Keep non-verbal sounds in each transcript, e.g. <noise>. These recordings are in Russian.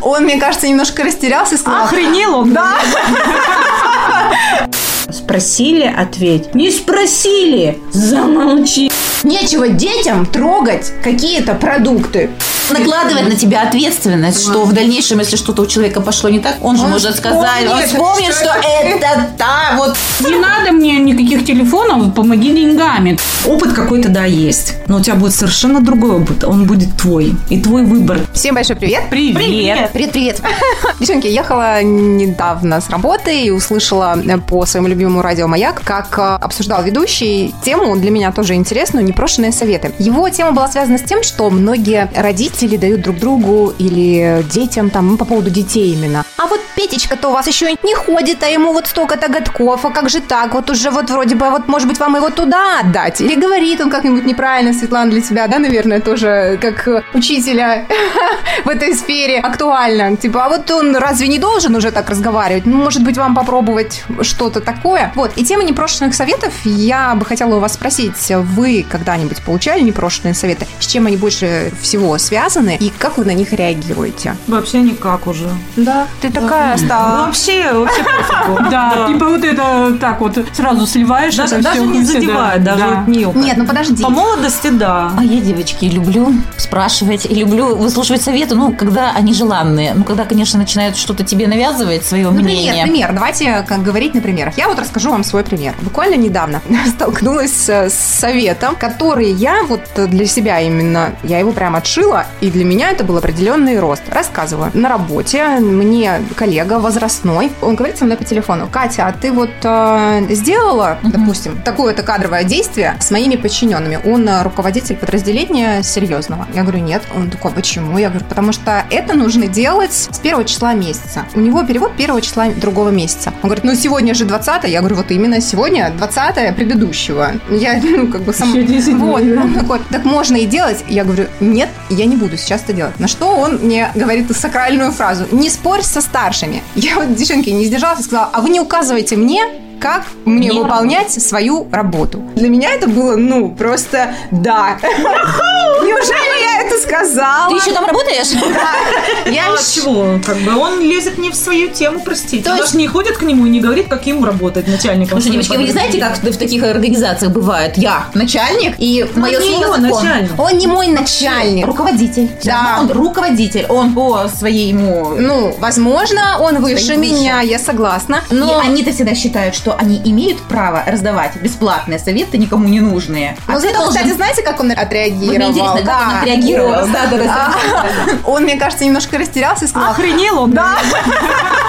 Он, мне кажется, немножко растерялся и сказал... Охренел он? Да. Спросили, ответь. Не спросили, замолчи. Нечего детям трогать какие-то продукты. Накладывает на тебя ответственность, что в дальнейшем, если что-то у человека пошло не так, он же Он может сказать, он вспомнит, что что это та вот Не надо мне никаких телефонов, помоги деньгами. Опыт какой-то, да, есть. Но у тебя будет совершенно другой опыт. Он будет твой. И твой выбор. Всем большой привет. Привет. Привет-привет. <laughs> Девчонки, ехала недавно с работы и услышала по своему любимому радио «Маяк», как э, обсуждал ведущий тему, для меня тоже интересную, непрошенные советы. Его тема была связана с тем, что многие родители дают друг другу или детям, там, ну, по поводу детей именно. А вот Петечка-то у вас еще не ходит, а ему вот столько-то годков, а как же так? Вот уже вот вроде бы, вот может быть вам его туда отдать? Или говорит он как-нибудь неправильно, Светлана, для тебя, да, наверное, тоже как учителя <laughs> в этой сфере актуально. Типа, а вот он разве не должен уже так разговаривать? Ну, может быть, вам попробовать что-то такое? Вот, и тема непрошенных советов, я бы хотела у вас спросить, вы когда-нибудь получали непрошенные советы? С чем они больше всего связаны? И как вы на них реагируете? Вообще никак уже. Да, ты такая стала. Вообще, вообще пофигу. <laughs> Да, типа вот это так вот сразу сливаешь. Даже, не да. задевает, даже Да. вот мелко. Нет, ну подожди. По молодости, да. А я, девочки, люблю спрашивать и люблю выслушивать советы, ну, когда они желанные. Ну, когда, конечно, начинают что-то тебе навязывать, свое Ну, мнение. пример, пример. Давайте как говорить на примерах. Я вот расскажу вам свой пример. Буквально недавно <laughs> столкнулась э, с советом, который я вот для себя именно, я его прям отшила, и для меня это был определенный рост. Рассказываю. На работе мне коллега возрастной, он говорит со мной по телефону, Катя, а ты вот э, сделала, допустим, такое-то кадровое действие с моими подчиненными? Он э, руководитель подразделения серьезного. Я говорю, нет. Он такой, почему? Я говорю, потому что это нужно делать с первого числа месяца. У него перевод первого числа другого месяца. Он говорит, ну сегодня же 20 Я говорю, вот именно сегодня 20 предыдущего. Я, <laughs> ну, как бы сам... Еще 10 Вот. да. Он такой, так можно и делать. Я говорю, нет, я не буду сейчас это делать. На что он мне говорит сакральную фразу, не спорь со старшими. Я вот, девчонки, не сдержалась и сказала, а вы не указываете мне, как мне Не выполнять свою работу. Для меня это было, ну, просто да. Неужели я это сказала? Ты еще там работаешь? Я А щ- чего? Как бы он лезет не в свою тему, простите. То Он есть- даже не ходит к нему и не говорит, как ему работать начальником. Слушай, девочки, вы не знаете, как в таких организациях бывает? Я начальник, и мое не слово начальник. Он не мой начальник. Руководитель. Да. Он руководитель. Он по своему... Ну, возможно, он выше меня, я согласна. Но И они-то всегда считают, что они имеют право раздавать бесплатные советы никому не нужные. А Ну, ты зато, должен- кстати, знаете, как он отреагировал? мне интересно, как Да. он отреагировал. Да, да, да. <laughs> Он, мне кажется, немножко растерялся и сказал... Охренел он? Да. <laughs>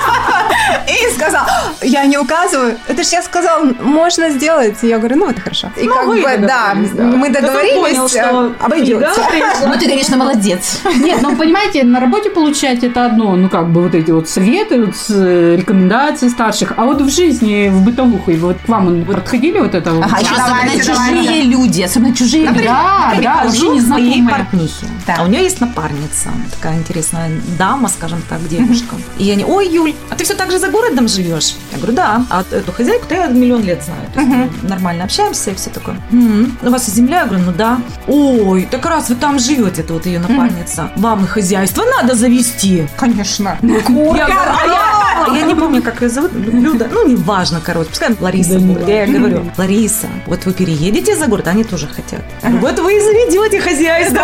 И сказал, я не указываю. Это ж я сказал, можно сделать. Я говорю, ну, это хорошо. И Ну, как бы, да, мы договорились, понял, что э, обойдется. да, Ну, ты, конечно, молодец. Нет, ну понимаете, на работе получать это одно, ну как бы вот эти вот советы, вот, с, э, рекомендации старших, а вот в жизни, в бытовуху, и вот к вам подходили вот это вот? Ага, еще особенно давайте, чужие давайте. люди, особенно чужие люди. Да, да, вообще незнакомые. Да. А у нее есть напарница, такая интересная дама, скажем так, девушка. И они, ой, Юль, а ты все так же за городом живешь? Я говорю, да. А эту хозяйку-то я миллион лет знаю. То есть мы нормально общаемся и все такое. «М, У вас земля? Я говорю, ну да. Ой, так раз вы там живете, это вот ее напарница. Вам и хозяйство надо завести. Конечно. Я, говорю, а я- я не помню, как ее зовут, Люда, ну, неважно, короче, пускай Лариса будет. Я ей говорю, Лариса, вот вы переедете за город, они тоже хотят. Вот вы и заведете хозяйство.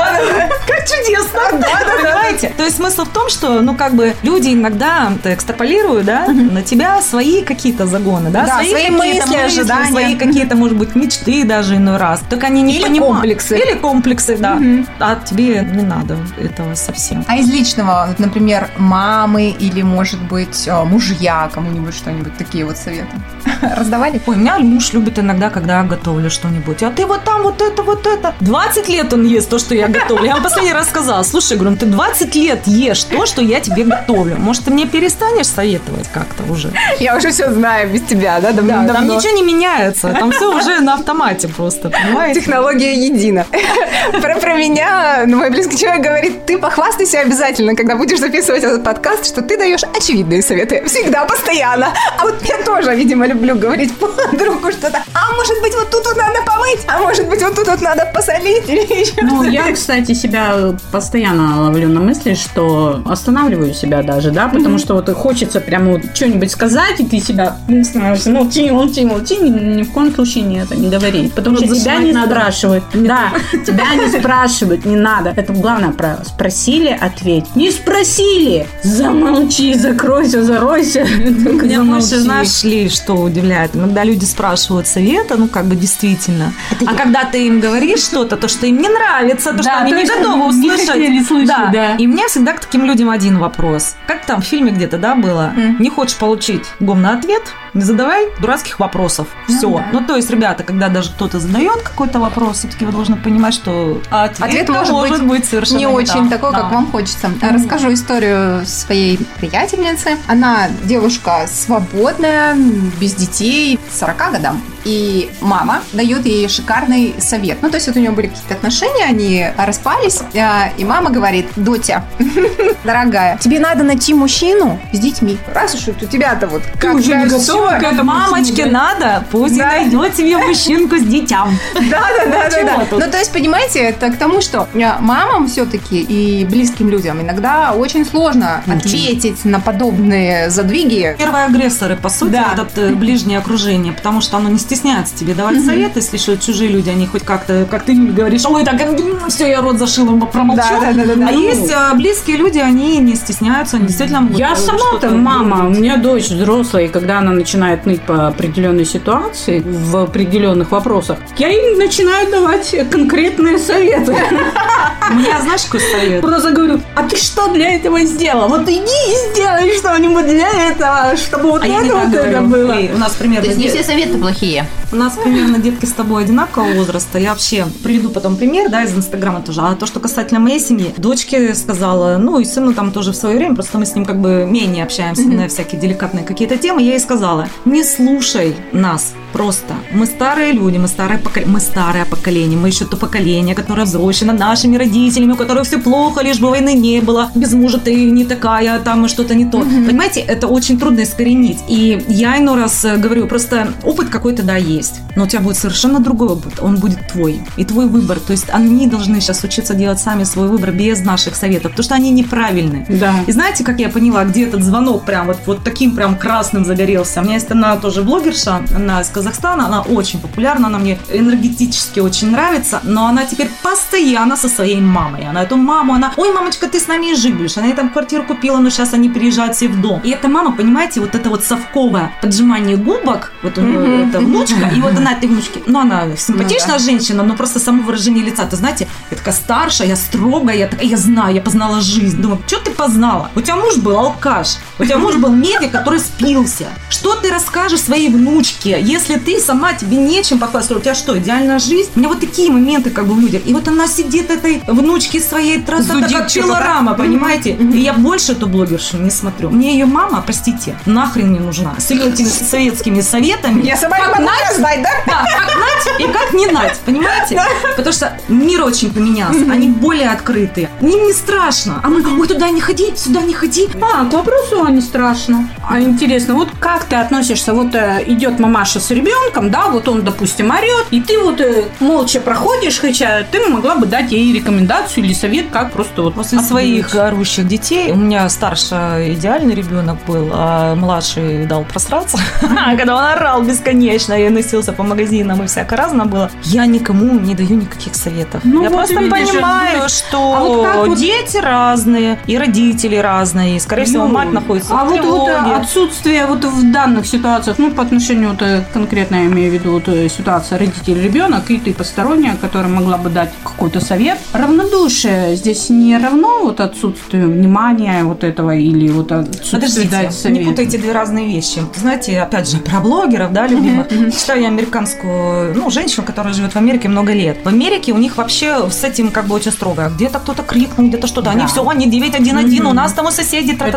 Как чудесно. Понимаете? То есть смысл в том, что, ну, как бы люди иногда экстраполируют, да, на тебя свои какие-то загоны, да, свои мысли, ожидания. свои какие-то, может быть, мечты даже иной раз. Только они не понимают. комплексы. Или комплексы, да. А тебе не надо этого совсем. А из личного, например, мамы или, может быть, э, мужья кому-нибудь что-нибудь, такие вот советы <laughs> раздавали? Ой, у меня муж любит иногда, когда я готовлю что-нибудь. А ты вот там вот это, вот это. 20 лет он ест то, что я готовлю. Я вам последний раз сказала, слушай, говорю, ну ты 20 лет ешь то, что я тебе готовлю. Может, ты мне перестанешь советовать как-то уже? Я уже все знаю без тебя, да, давно? Там ничего не меняется. Там все уже на автомате просто, понимаете? Технология едина. <laughs> Про, про меня ну, мой близкий человек говорит, ты похвастайся обязательно, когда будешь записывать этот подкаст, что ты даешь очевидные советы. Всегда, постоянно. А вот я тоже, видимо, люблю говорить по другу что-то. А может быть, вот тут вот надо помыть, а может быть, вот тут вот надо посолить или <laughs> еще Ну, я, кстати, себя постоянно ловлю на мысли, что останавливаю себя даже, да, потому что вот хочется прямо вот что-нибудь сказать, и ты себя становишься, молчи, молчи, молчи, ни, ни в коем случае не это не говори, потому что тебя не спрашивают, да, <laughs> тебя не спрашивают, не надо. Это главное. Спросили, ответь. Не спросили, замолчи, закройся, заройся. Только Меня больше, знаешь ли, что удивляет? Иногда люди спрашивают совета, ну, как бы действительно. А когда ты им говоришь что-то, то, что им не нравится, то, что они не готовы услышать. да. И меня всегда к таким людям один вопрос. Как там в фильме где-то, да, было? Не хочешь получить гомный ответ? Не задавай дурацких вопросов. Все. Ну, то есть, ребята, когда даже кто-то задает какой-то вопрос, все-таки вы должны понимать, что ответ, Ответ может быть совершенно не так. очень такой, Да. как вам хочется. Расскажу историю своей приятельницы. Она девушка свободная, без детей, 40 годам. И мама дает ей шикарный совет. Ну, то есть вот у нее были какие-то отношения, они распались, а, и мама говорит, Дотя, <laughs> дорогая, тебе надо найти мужчину с детьми. Раз уж у тебя-то вот как уже не всё, готова к этому Мамочке надо, пусть Да. и найдет себе мужчинку с детям. Да, да, да, да? Ну, то есть, понимаете, это к тому, что э, мамам все-таки и близким людям иногда очень сложно ответить на подобные задвиги. Первые агрессоры, по сути, Да. это ближнее окружение, потому что оно не стесняется тебе давать советы, если что, чужие люди, они хоть как-то, как ты говоришь, ой, так, все, я рот зашила, промолчу. Да, да, да, да, да. А есть э, близкие люди, они не стесняются, они действительно могут Я сама-то мама, у меня дочь взрослая, и когда она начинает ныть по определенной ситуации, в определенных вопросах, я ей начинаю давать конкретные советы. У меня, знаешь, какой совет? Просто говорю, а ты что для этого сделала? Вот иди и сделай что-нибудь для этого, чтобы вот А это вот это было. У нас примерно То есть не все советы плохие. У нас примерно детки с тобой одинакового возраста. Я вообще приведу потом пример, да, из Инстаграма тоже. А то, что касательно моей семьи, дочке сказала, ну и сыну там тоже в свое время, просто мы с ним как бы менее общаемся на всякие деликатные какие-то темы, я ей сказала, не слушай нас просто. Мы старые люди, мы старое, поко- мы старое поколение, мы еще то поколение, которое взросшено нашими родителями, у которых все плохо, лишь бы войны не было, без мужа ты не такая, там что-то не то. Понимаете, это очень трудно искоренить. И я иной раз э, говорю, просто опыт какой-то, да, есть, но у тебя будет совершенно другой опыт, он будет твой, и твой выбор. То есть они должны сейчас учиться делать сами свой выбор без наших советов, потому что они неправильные. Да. И знаете, как я поняла, где этот звонок прям вот, вот таким прям красным загорелся? У меня есть одна тоже блогерша, она из Казахстана, она очень популярна, она мне энергетически очень нравится, но она теперь постоянно со своей мамой. Она эту маму, она, ой, мамочка, ты с нами и жить будешь. Она ей там квартиру купила, но сейчас они приезжают все в дом. И эта мама, понимаете, вот это вот совковое поджимание губок, вот у нее это внучка, и вот она этой внучке, ну она симпатичная женщина, но просто само выражение лица, ты знаете, я такая старшая, я строгая, я такая, я знаю, я познала жизнь. Думаю, что ты познала? У тебя муж был алкаш, у тебя муж был медик, который спился. Что ты расскажешь своей внучке, если ты сама тебе нечем похвастаться? У тебя что, идеальная жизнь? У меня вот такие моменты как бы в людях. И вот она сидит этой внучке своей тра как да? пилорама, понимаете? И я больше эту блогершу не смотрю. Мне ее мама, простите, нахрен не нужна. С ее этими советскими советами. Я сама не могу знать, да? да, как нать и как не нать, понимаете? Потому что мир очень поменялся, они более открытые. Им не страшно. А мы, ой, туда не ходи, сюда не ходи. А, к вопросу, а не страшно. А интересно, вот как ты относишься, вот э, идет мамаша с ребенком, да, вот он, допустим, орет, и ты вот э, молча проходишь, хотя ты могла бы дать ей рекомендацию или совет, как просто вот После своих орущих детей, у меня старший идеальный ребенок был, а младший дал просраться. Когда он орал бесконечно и носился по магазинам и всякое разное было, я никому не даю никаких советов. Ну я вот просто понимаю, что а вот- дети разные, и родители разные, и, скорее всего, Ну, мать находится а в вот, вот тревоге. Отсутствие вот в данных ситуациях, ну, по отношению, вот, э, конкретно я имею в виду вот, э, ситуация родитель-ребенок, и ты посторонняя, которая могла бы дать какой-то совет. Равнодушие здесь не равно вот отсутствию внимания вот этого или вот отсутствию Подождите, дать совет. не путайте две разные вещи. Знаете, опять же, про блогеров, да, любимых. Читаю я американскую, ну, женщину, которая живет в Америке много лет. В Америке у них вообще с этим как бы очень строго. Где-то кто-то крикнул, где-то что-то. Они все, они 911, один, у нас там у соседей, тоже.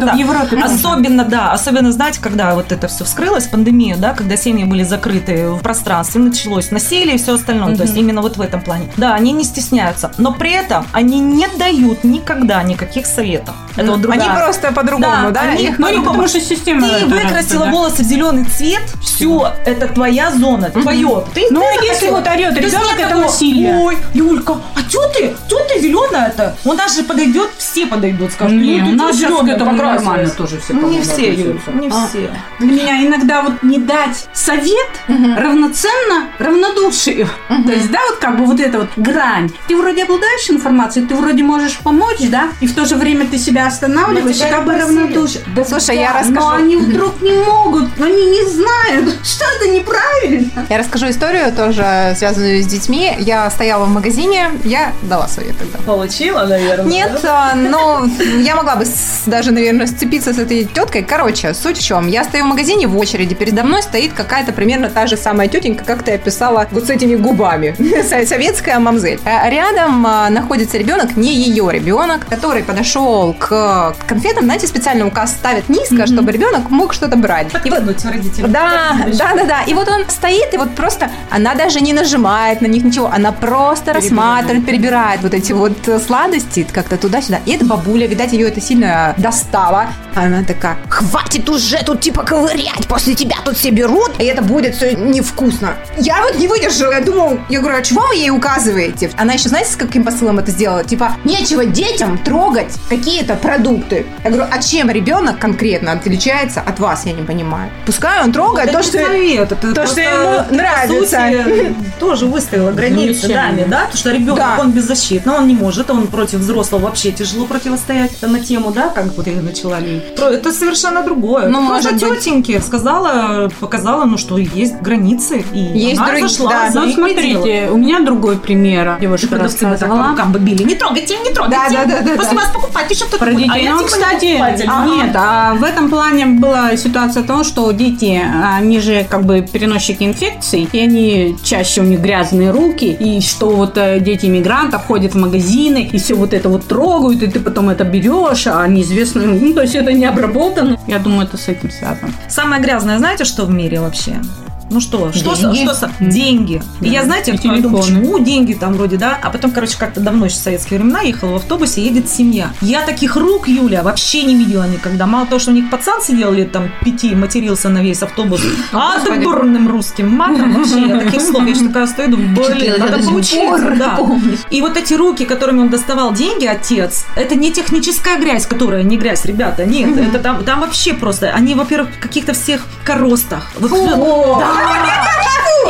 Особенно, да, особенно, знаете, когда вот это все вскрылось, пандемия, да, когда семьи были закрыты в пространстве, началось насилие и все остальное, то есть именно вот в этом плане. Да, они не стесняются, но при этом они не дают никогда никаких советов. Это вот Они другая. просто по-другому, да? они Их- Ну, по-другому. потому что система... Ты это выкрасила да. волосы в зеленый цвет, все, это твоя зона, твое. Ты, Ну, ты если вот орет ребенок, это насилие. Ой, Юлька, а что ты? Что ты зеленая-то? Он даже подойдет, все подойдут, скажут. Не, «Ну, у нас сейчас к этому покрасилась?» нормально тоже все, Не все, Юль, относятся. не А, все. Для меня иногда вот не дать совет равноценно равнодушию. То есть, да, вот как бы вот эта вот грань. Ты вроде обладаешь информацией, ты вроде можешь помочь, да, и в то же время ты себя останавливаешь, тебя как бы равнодушие. Да, Слушай, я да, расскажу. Но они вдруг не могут, они не знают, что это неправильно. Я расскажу историю тоже, связанную с детьми. Я стояла в магазине, я дала совет тогда. Получила, наверное. Нет, а, но я могла бы даже, наверное, сцепиться с этой теткой. Короче, суть в чем. Я стою в магазине в очереди, передо мной стоит какая-то примерно та же самая тетенька, как ты описала вот с этими губами. <laughs> Со- Советская мамзель. А Рядом а, находится ребенок, не ее ребенок, который подошел к конфетам, знаете, специально указ ставят низко, чтобы ребенок мог что-то брать. И вот Подкинуть родителям. да, да, да, да. И вот он стоит, и вот просто она даже не нажимает на них ничего, она просто рассматривает, перебирает вот эти вот э, сладости как-то туда-сюда. И эта бабуля, видать, ее это сильно достало. Она такая, хватит уже тут типа ковырять, после тебя тут все берут, и это будет все невкусно. Я вот не выдержала, я думаю, я говорю, а чего вы ей указываете? Она еще, знаете, с каким посылом это сделала? Типа, нечего детям трогать какие-то продукты. Я говорю, а чем ребенок конкретно отличается от вас, я не понимаю. Пускай он трогает то, что... совет, это то, что ему нравится. сути, <laughs> тоже выставила границы даме, да, потому что ребенок, Да. он беззащитный, он не может, он против взрослого вообще тяжело противостоять Это на тему, да, как вот я начала лить. Это совершенно другое. Ну, может быть. тетеньке сказала, показала, ну, что есть границы, и Есть она друг- зашла да. за Ну, их пределы. смотрите, у меня другой пример. И Девушка по рассказывала. бы били. Не трогайте, не трогайте. Да, да, да, да, После да. вас покупать еще кто-то Про детей. А я ну, типа не кстати, покупатель. а, нет, а в этом плане была ситуация того, что дети, они же как бы переносчики инфекций, и они чаще у них грязные руки, и что вот э, дети иммигрантов ходят в магазины, и все вот это вот трогают, и ты потом это берешь, а неизвестно, ну, то есть это не обработано. Я думаю, это с этим связано. Самое грязное, знаете, что в мире вообще? Ну что, что, Деньги. что со- деньги. И я, знаете, И телефоны. почему деньги там вроде, да? А потом, короче, как-то давно еще в советские времена ехала в автобусе, едет семья. Я таких рук, Юля, вообще не видела никогда. Мало того, что у них пацан сидел лет там пяти, матерился на весь автобус. А Господи. бурным русским матом вообще я таких слов. Я же такая стою, думаю, блин, надо поучиться. да. И вот эти руки, которыми он доставал деньги, отец, это не техническая грязь, которая не грязь, ребята, нет, это там, там вообще просто, они, во-первых, в каких-то всех коростах. Вот Да. Oh,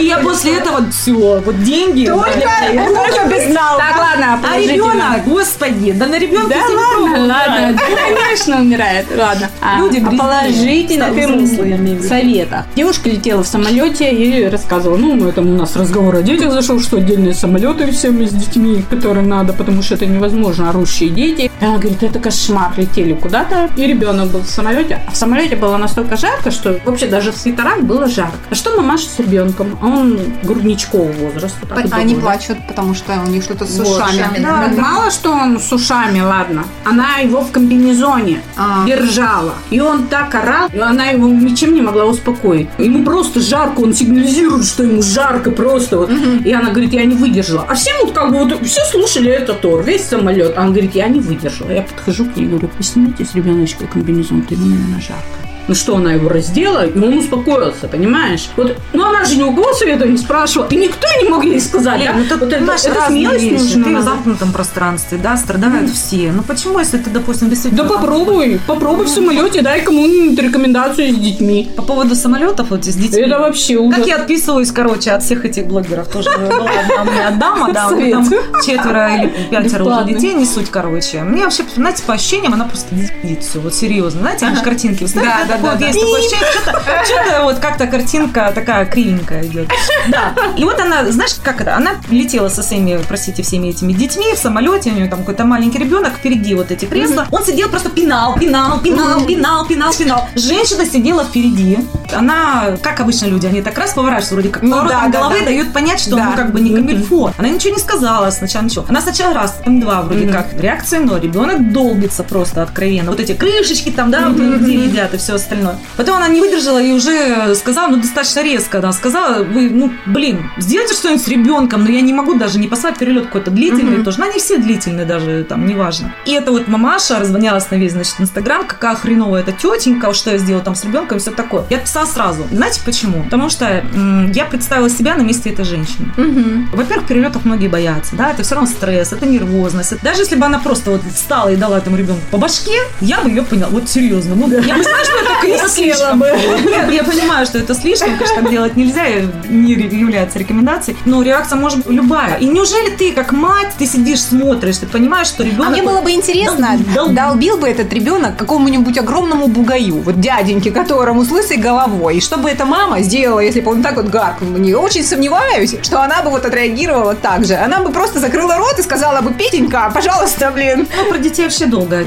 И я после этого все, вот деньги. Только без знал. Так, ладно, А ребенок, господи, да на ребенка Да ладно, ладно, конечно, умирает. Ладно. А, Люди о грязные. положительных советах. Девушка летела в самолете и рассказывала, ну, это у нас разговор о детях зашел, что отдельные самолеты всем с детьми, которые надо, потому что это невозможно, орущие дети. Она говорит, это кошмар, летели куда-то, и ребенок был в самолете. А в самолете было настолько жарко, что вообще даже в свитерах было жарко. А что мамаша с ребенком? А он грудничкового возраста. так Они плачут, потому что у них что-то с Вот, ушами. ушами, Да, мало что он с ушами, ладно. Она его в комбинезоне А. держала. И он так орал, и она его ничем не могла успокоить. Ему просто жарко, он сигнализирует, что ему жарко просто. вот. И она говорит, я не выдержала. А все вот как бы вот, все слушали этот тор, весь самолет. Она говорит, я не выдержала. Я подхожу к ней и говорю, вы снимите с ребеночка комбинезон, ты ему, наверное, жарко. Ну что, она его раздела, и он успокоился, понимаешь? Вот, ну она же ни у кого совета не спрашивала, и никто не мог ей сказать. Лен, да? ну тут, вот это, это смелость вещи. нужна. Ты в надо. замкнутом пространстве, да, страдают все. Ну почему, если ты, допустим, действительно... Да попробуй, попробуй в самолете, дай кому-нибудь рекомендацию с детьми. По поводу самолетов вот с детьми. Это вообще ужас. Как я отписываюсь, короче, от всех этих блогеров. Тоже была одна у меня дама, да, у меня там четверо или пятеро уже детей не суть, короче. Мне вообще, знаете, по ощущениям, она просто все, вот серьезно. Знаете, они картинки вставят, Да, да, да, есть такое ощущение, что-то, что-то вот как-то картинка такая кривенькая идет. Да, и вот она, знаешь, как это, она летела со своими, простите, всеми этими детьми в самолете, у нее там какой-то маленький ребенок, впереди вот эти кресла, он сидел просто пинал, пинал, пинал, пинал, пинал, пинал. Женщина сидела впереди, она, как обычно люди, они так раз поворачиваются, вроде как Ну поворотом да, головы да. дают понять, что Да. ну как бы не камильфо. Она ничего не сказала сначала, ничего. Она сначала раз, потом два, вроде как, реакция но ребенок долбится просто откровенно. Вот эти крышечки там, да, где едят и все остальное. Потом она не выдержала и уже сказала, ну, достаточно резко, она сказала, вы, ну, блин, сделайте что-нибудь с ребенком, но я не могу даже не послать перелет какой-то длительный тоже. Ну, они все длительные даже, там, неважно. И это вот мамаша разгонялась на весь, значит, Инстаграм, какая хреновая эта тетенька, что я сделала там с ребенком и все такое. Я отписала сразу. Знаете почему? Потому что м, я представила себя на месте этой женщины. Во-первых, перелетов многие боятся, да, это все равно стресс, это нервозность. Даже если бы она просто вот встала и дала этому ребенку по башке, я бы ее поняла. Вот серьезно. Ну, я понимаю, что это конечно, слишком. Нет, я понимаю, что это слишком, конечно, так делать нельзя, не является рекомендацией. Но реакция может быть любая. И неужели ты, как мать, ты сидишь, смотришь, ты понимаешь, что ребенок... А мне было бы интересно, Дол- дол- долбил бы этот ребенок какому-нибудь огромному бугаю, вот дяденьке, которому с лысой головой. И что бы эта мама сделала, если бы он так вот гаркнул на нее? Очень сомневаюсь, что она бы вот отреагировала так же. Она бы просто закрыла рот и сказала бы, Петенька, пожалуйста, блин. Ну, про детей вообще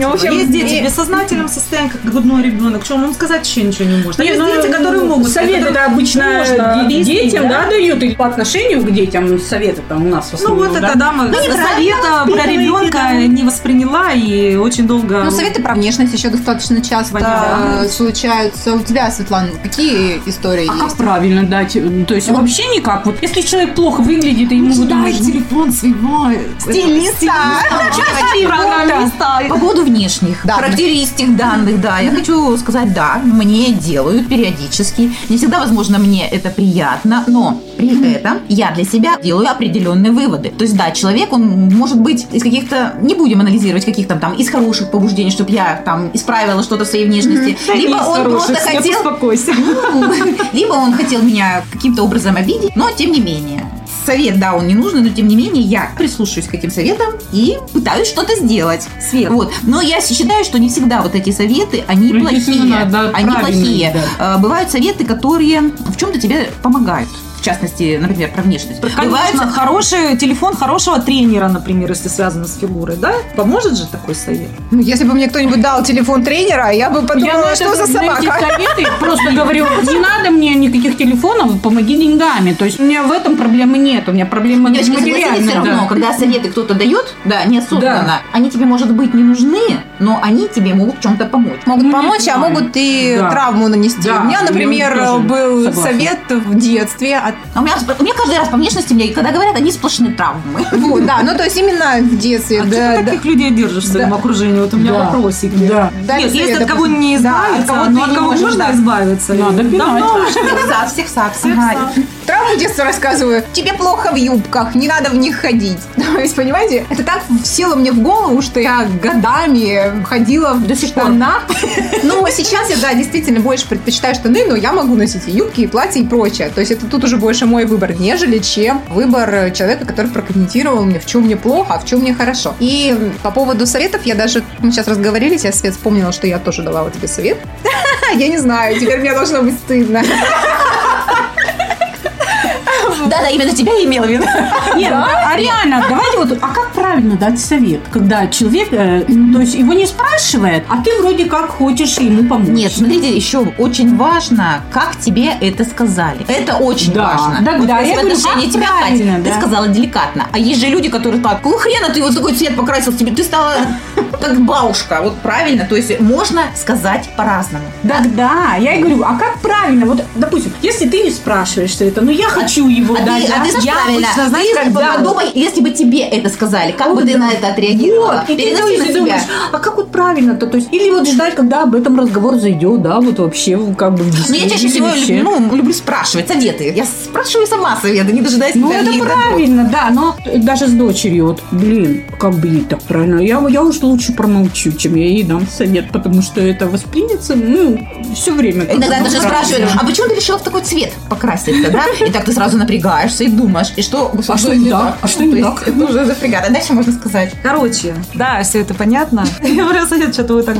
в общем, есть дети в бессознательном состоянии, как грудной ребенок. Что он сказать еще ничего не может. А Не, есть ну, дети, которые могут. Совет которые это обычно можно де- вести, детям, да? да, дают или по отношению к детям советы там у нас в Ну основном, вот да? это дама совета про ребенка не восприняла и очень долго... Ну, советы про внешность еще достаточно часто Понятно. э, случаются. У тебя, Светлана, какие истории А есть? как правильно дать? Ну, То есть вообще никак. Вот если человек плохо выглядит, и ему вот Дай телефон своего Стилиста! программиста. По поводу внешних Да. характеристик данных, да, я хочу сказать, да, мне делают периодически. Не всегда, возможно, мне это приятно, но при этом я для себя делаю определенные выводы. То есть, да, человек, он может быть из каких-то, не будем анализировать каких-то там, из хороших побуждений, чтобы я там исправила что-то в своей внешности, либо он просто хотел ну, <laughs> либо он хотел меня каким-то образом обидеть, но тем не менее. Совет, да, он не нужен, но тем не менее я прислушиваюсь к этим советам и пытаюсь что-то сделать. Свет. Вот. Но я считаю, что не всегда вот эти советы, они Ну, плохие. да, они плохие. Э, Бывают советы, которые в чем-то тебе помогают. В частности, например, про внешность. Конечно, хороший телефон хорошего тренера, например, если связано с фигурой, да? Поможет же такой совет? Ну, если бы мне кто-нибудь дал телефон тренера, я бы Я подумала, на что это- за собака. советы <laughs> просто говорю, не надо мне никаких телефонов, помоги деньгами. То есть у меня в этом проблемы нет, у меня проблема Девочки, согласитесь, все равно, да. когда советы кто-то дает, да, неосознанно, Да. они тебе, может быть, не нужны, но они тебе могут в чем-то помочь. Могут Ну, помочь, а могут и Да. травму нанести. Да, У меня, я например, был согласна. совет в детстве от А у меня, у меня каждый раз по внешности, мне, когда говорят, они сплошные травмы. <laughs> Вот, да, ну то есть именно в детстве. А да, ты да. таких людей держишь в своем Да. окружении? Вот у меня Да. вопросики. Да. Нет, если от кого не Да, избавиться, от кого ты но от кого можно да. избавиться? Надо пинать. Всех сак, всех сак. Травму детства рассказываю. Тебе плохо в юбках, не надо в них ходить. <laughs> То есть, понимаете, это так село мне в голову, что я годами ходила в До штанах. Ну, сейчас я, да, действительно больше предпочитаю штаны, но я могу носить и юбки, и платья, и прочее. То есть это тут уже больше мой выбор, нежели чем выбор человека, который прокомментировал мне, в чем мне плохо, а в чем мне хорошо. И по поводу советов я даже, мы сейчас разговорились, я, Свет, вспомнила, что я тоже давала тебе совет. <laughs> Я не знаю, теперь мне должно быть стыдно. Да-да, именно тебя я имела в виду. Нет, а реально, давайте вот, а как правильно дать совет, когда человек, э, ну, то есть его не спрашивает, а ты вроде как хочешь ему помочь. Нет, смотрите, еще очень важно, как тебе это сказали. Это очень Да, важно. да, Вот да, я в говорю, отношении как тебя, Катя, ты да. сказала деликатно. А есть же люди, которые так, какого хрена ты вот такой цвет покрасил тебе, ты стала как бабушка. Вот правильно, то есть можно сказать по-разному. Да, да, я и говорю, а как правильно? Вот, допустим, если ты не спрашиваешь что это, ну я хочу его А ты, а ты я правильно, обычно, знаешь, ты когда- подумай, если бы тебе это сказали, как бы Вот, ты да. на это отреагировала? Вот, и ты думаешь, себя. думаешь, а как вот правильно-то? То есть, или вот ждать, когда об этом разговор зайдет, да, вот вообще как бы в Ну, я чаще всего вообще. люблю, ну, люблю спрашивать советы. Я спрашиваю сама советы, не дожидаясь, Ну, это дадут. правильно, да, но даже с дочерью, вот, блин, как бы ей так правильно, я, я уж лучше промолчу, чем я ей дам совет, потому что это воспримется, ну, все время. Иногда бы даже спрашивают, а почему ты решила в такой цвет покраситься, да? И так ты сразу напрягаешься. Напрягаешься и думаешь, и что... А что не так? А что не так? Это уже запрягает. А дальше можно сказать. Короче, да, все это понятно. <laughs> Я просто совет, что-то вы так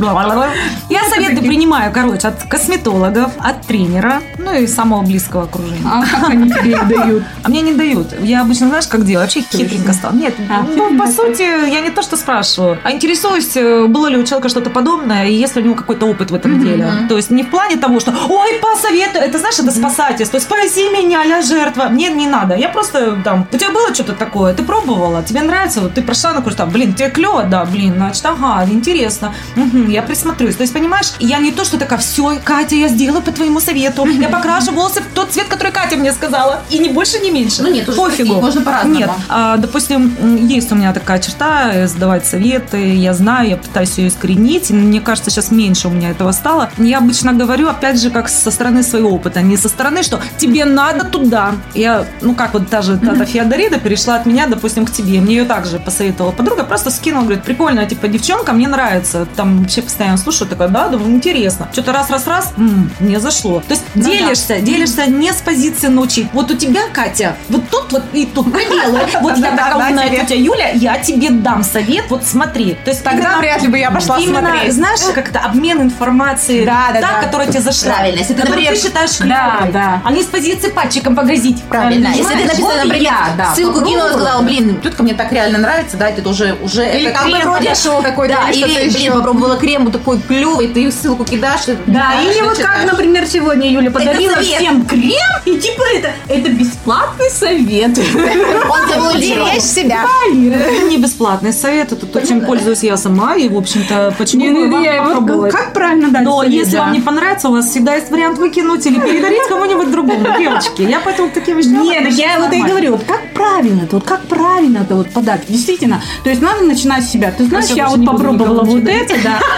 Я советы принимаю, короче, от косметологов, от тренера, ну и самого близкого окружения. А как <laughs> они тебе дают? А мне не дают. Я обычно, знаешь, как делаю? Вообще хитренько стал. Нет, А, ну, по сути, я не то, что спрашиваю, а интересуюсь, э, было ли у человека что-то подобное, и есть ли у него какой-то опыт в этом деле. То есть не в плане того, что, ой, посоветуй, это, знаешь, это спасательство, спаси меня, я жертва. Мне не надо. Я просто там, у тебя было что-то такое, ты пробовала, тебе нравится, вот ты прошла на курс, там, блин, тебе клево, да, блин, значит, ага, интересно, Мгм, я присмотрюсь. То есть, понимаешь, я не то, что такая, все, Катя, я сделаю по твоему совету, я покрашу волосы в тот цвет, который Катя мне сказала, и не больше, не меньше. Ну, нет, пофигу. можно по-разному. Нет, а, допустим, есть у меня такая черта, э, сдавать советы, я знаю, я пытаюсь ее искоренить, мне кажется, сейчас меньше у меня этого стало. Я обычно говорю, опять же, как со стороны своего опыта, не со стороны, что тебе надо туда. Я, ну как вот та же Тата Феодорида перешла от меня, допустим, к тебе. Мне ее также посоветовала подруга, просто скинула, говорит, прикольно, типа, девчонка, мне нравится. Там вообще постоянно слушаю, такая, да, думаю, интересно. Что-то раз-раз-раз, мне зашло. То есть Ну да. делишься, делишься не с позиции научить. Вот у тебя, Катя, вот тут вот и тут пробелы. <laughs> Вот я такая умная тетя Юля, я тебе дам совет, вот смотри. То есть Тогда вряд ли бы я пошла Именно, смотреть. знаешь, <laughs> как это обмен информацией, та, которая тебе зашла. Правильно, если ты, например, считаешь Да, да. а не с позиции пальчиком погрозить. Правильно. Если ты написала, например, я, да, ссылку кинула, сказала, блин, тетка мне так реально нравится, да, это уже, уже Или это как бы крем вроде шоу <laughs> какой-то да, или или, блин, еще. попробовала крем, вот такой клевый, ты ссылку кидаешь. ты Да, знаешь, или вот как, читаешь. например, сегодня Юля подарила всем крем, и типа это, это бесплатный совет. <laughs> Он заблудился. Беречь себя. Это не бесплатный совет, это то, чем пользуюсь я сама, и, в общем-то, почему бы вам попробовать? Как правильно дать Но если да. вам не понравится, у вас всегда есть вариант выкинуть или передарить <laughs> кому-нибудь другому. Девочки, я поэтому к таким вещам Нет, так я вот и говорю, вот как правильно-то, вот как правильно-то вот подать. Действительно. То есть надо начинать с себя. Ты знаешь, Сейчас я вот попробовала вот это, да. <laughs>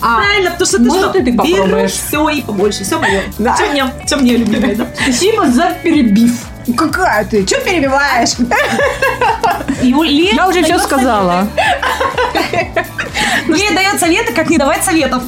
А, Правильно, потому что ты может, что, ты попробуешь. все и побольше, все мое. Чем мне, чем мне любимое? Спасибо за перебив. Какая ты? Что перебиваешь? Юлия Я уже все сказала. советы. Юлия дает советы, как не давать советов.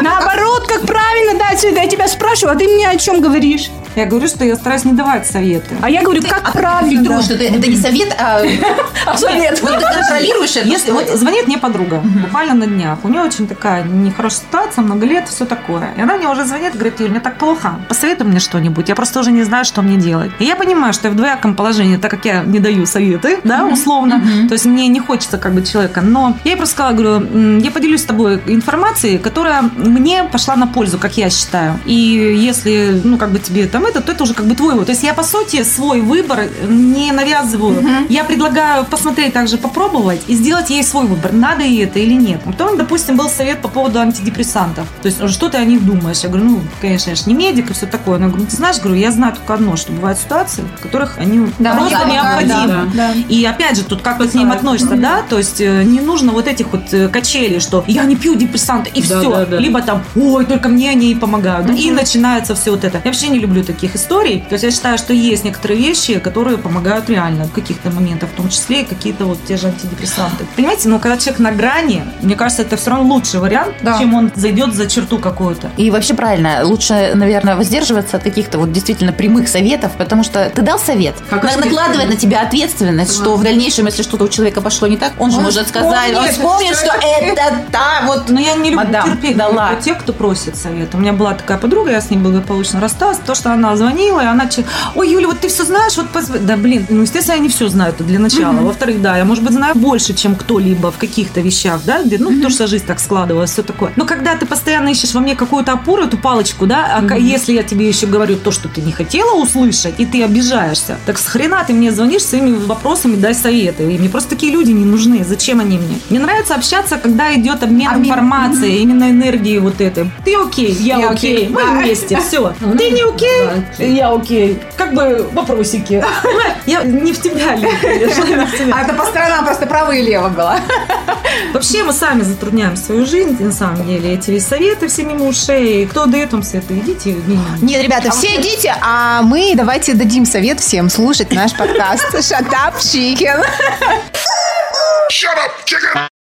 Наоборот, как правильно дать совет. Я тебя спрашиваю, а ты мне о чем говоришь? Я говорю, что я стараюсь не давать советы. А я говорю, как правильно. Фильтруешь, что это, это не совет, а <laughs> совет. Вот ты контролируешь это. Если вот звонит мне подруга, буквально на днях, у нее очень такая нехорошая ситуация, много лет, все такое. И она мне уже звонит, говорит, Юль, мне так плохо, посоветуй мне что-нибудь, я просто уже не знаю, что мне делать. И я понимаю, что я в двояком положении, так как я не даю советы, да, условно, то есть мне не хочется как бы человека, но я ей просто сказала, говорю, «М, я поделюсь с тобой информацией, которая мне пошла на пользу, как я считаю. И если, ну, как бы тебе там это, то это уже как бы твой выбор. То есть я, по сути, свой выбор не навязываю. Я предлагаю посмотреть также, попробовать и сделать ей свой выбор, надо ей это или нет. Потом, допустим, был совет по поводу антидепрессантов. То есть, что ты о них думаешь? Я говорю, ну, конечно, я же не медик и все такое. Она говорит, ты знаешь, говорю, я знаю только одно, что бывают ситуации, в которых они Да, просто да, необходимы. да, да. И опять же, тут как ты к ним относишься, да? То есть э, не нужно вот этих вот э, качелей, что я не пью депрессанты и все. да, да. Либо там, ой, только мне они и помогают. И начинается все вот это. Я вообще не люблю таких историй. То есть я считаю, что есть некоторые вещи, которые помогают реально в каких-то моментах, в том числе и какие-то вот те же антидепрессанты. Понимаете, но когда человек на грани, мне кажется, это все равно лучший вариант, Да. чем он зайдет за черту какую-то. И вообще правильно, лучше, наверное, воздерживаться от каких-то вот действительно прямых советов, потому что ты дал совет, Как на- накладывает на тебя ответственность, что в дальнейшем, если что-то у человека пошло не так, он же Он может сказать, он вспомнит, что что это та вот Но я не люблю Мадам, терпеть дала. люблю тех, кто просит совет. У меня была такая подруга, я с ней благополучно рассталась. То, что она звонила, и она... че- Ой, Юля, вот ты все знаешь, вот позв- Да, блин, ну, естественно, я не все знаю это для начала. Во-вторых, да, я, может быть, знаю больше, чем кто-либо в каких-то вещах, да, где, ну, потому что жизнь так складывалась, все такое. Но когда ты постоянно ищешь во мне какую-то опору, эту палочку, да, а если я тебе еще говорю то, что ты не хотела услышать, и ты обижаешься, так с хрена ты мне звонишь своими вопросами, дай советы. И мне просто такие люди не нужны. Зачем они мне? Мне нравится общаться, когда идет обмен Обмен. информацией, именно энергией вот этой. Ты окей, я, Я окей, окей, мы да. вместе, все. <laughs> Ты не окей, я окей. Как бы вопросики. <laughs> Я не в тебя. А это по сторонам просто право и лево было. <laughs> Вообще мы сами затрудняем свою жизнь, на самом деле. Эти весь советы все мимо ушей. Кто дает вам советы, идите мимо. Нет, ребята, все идите, а мы давайте дадим совет всем слушать наш подкаст Shut Up Chicken. Shut up, chicken!